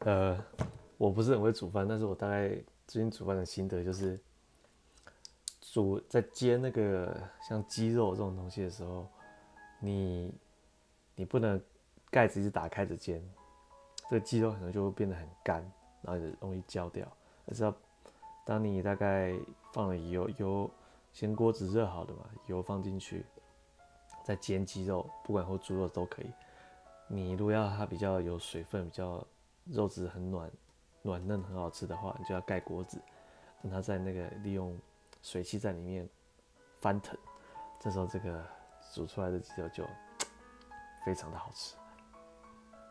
呃，我不是很会煮饭，但是我大概最近煮饭的心得就是，煮在煎那个像鸡肉这种东西的时候，你你不能盖子一直打开着煎，这个鸡肉可能就会变得很干，然后也容易焦掉。而是要当你大概放了油，油先锅子热好的嘛，油放进去，再煎鸡肉，不管或猪肉都可以。你如果要它比较有水分，比较肉质很软软嫩，很好吃的话，你就要盖锅子，让它在那个利用水汽在里面翻腾，这时候这个煮出来的鸡肉就非常的好吃。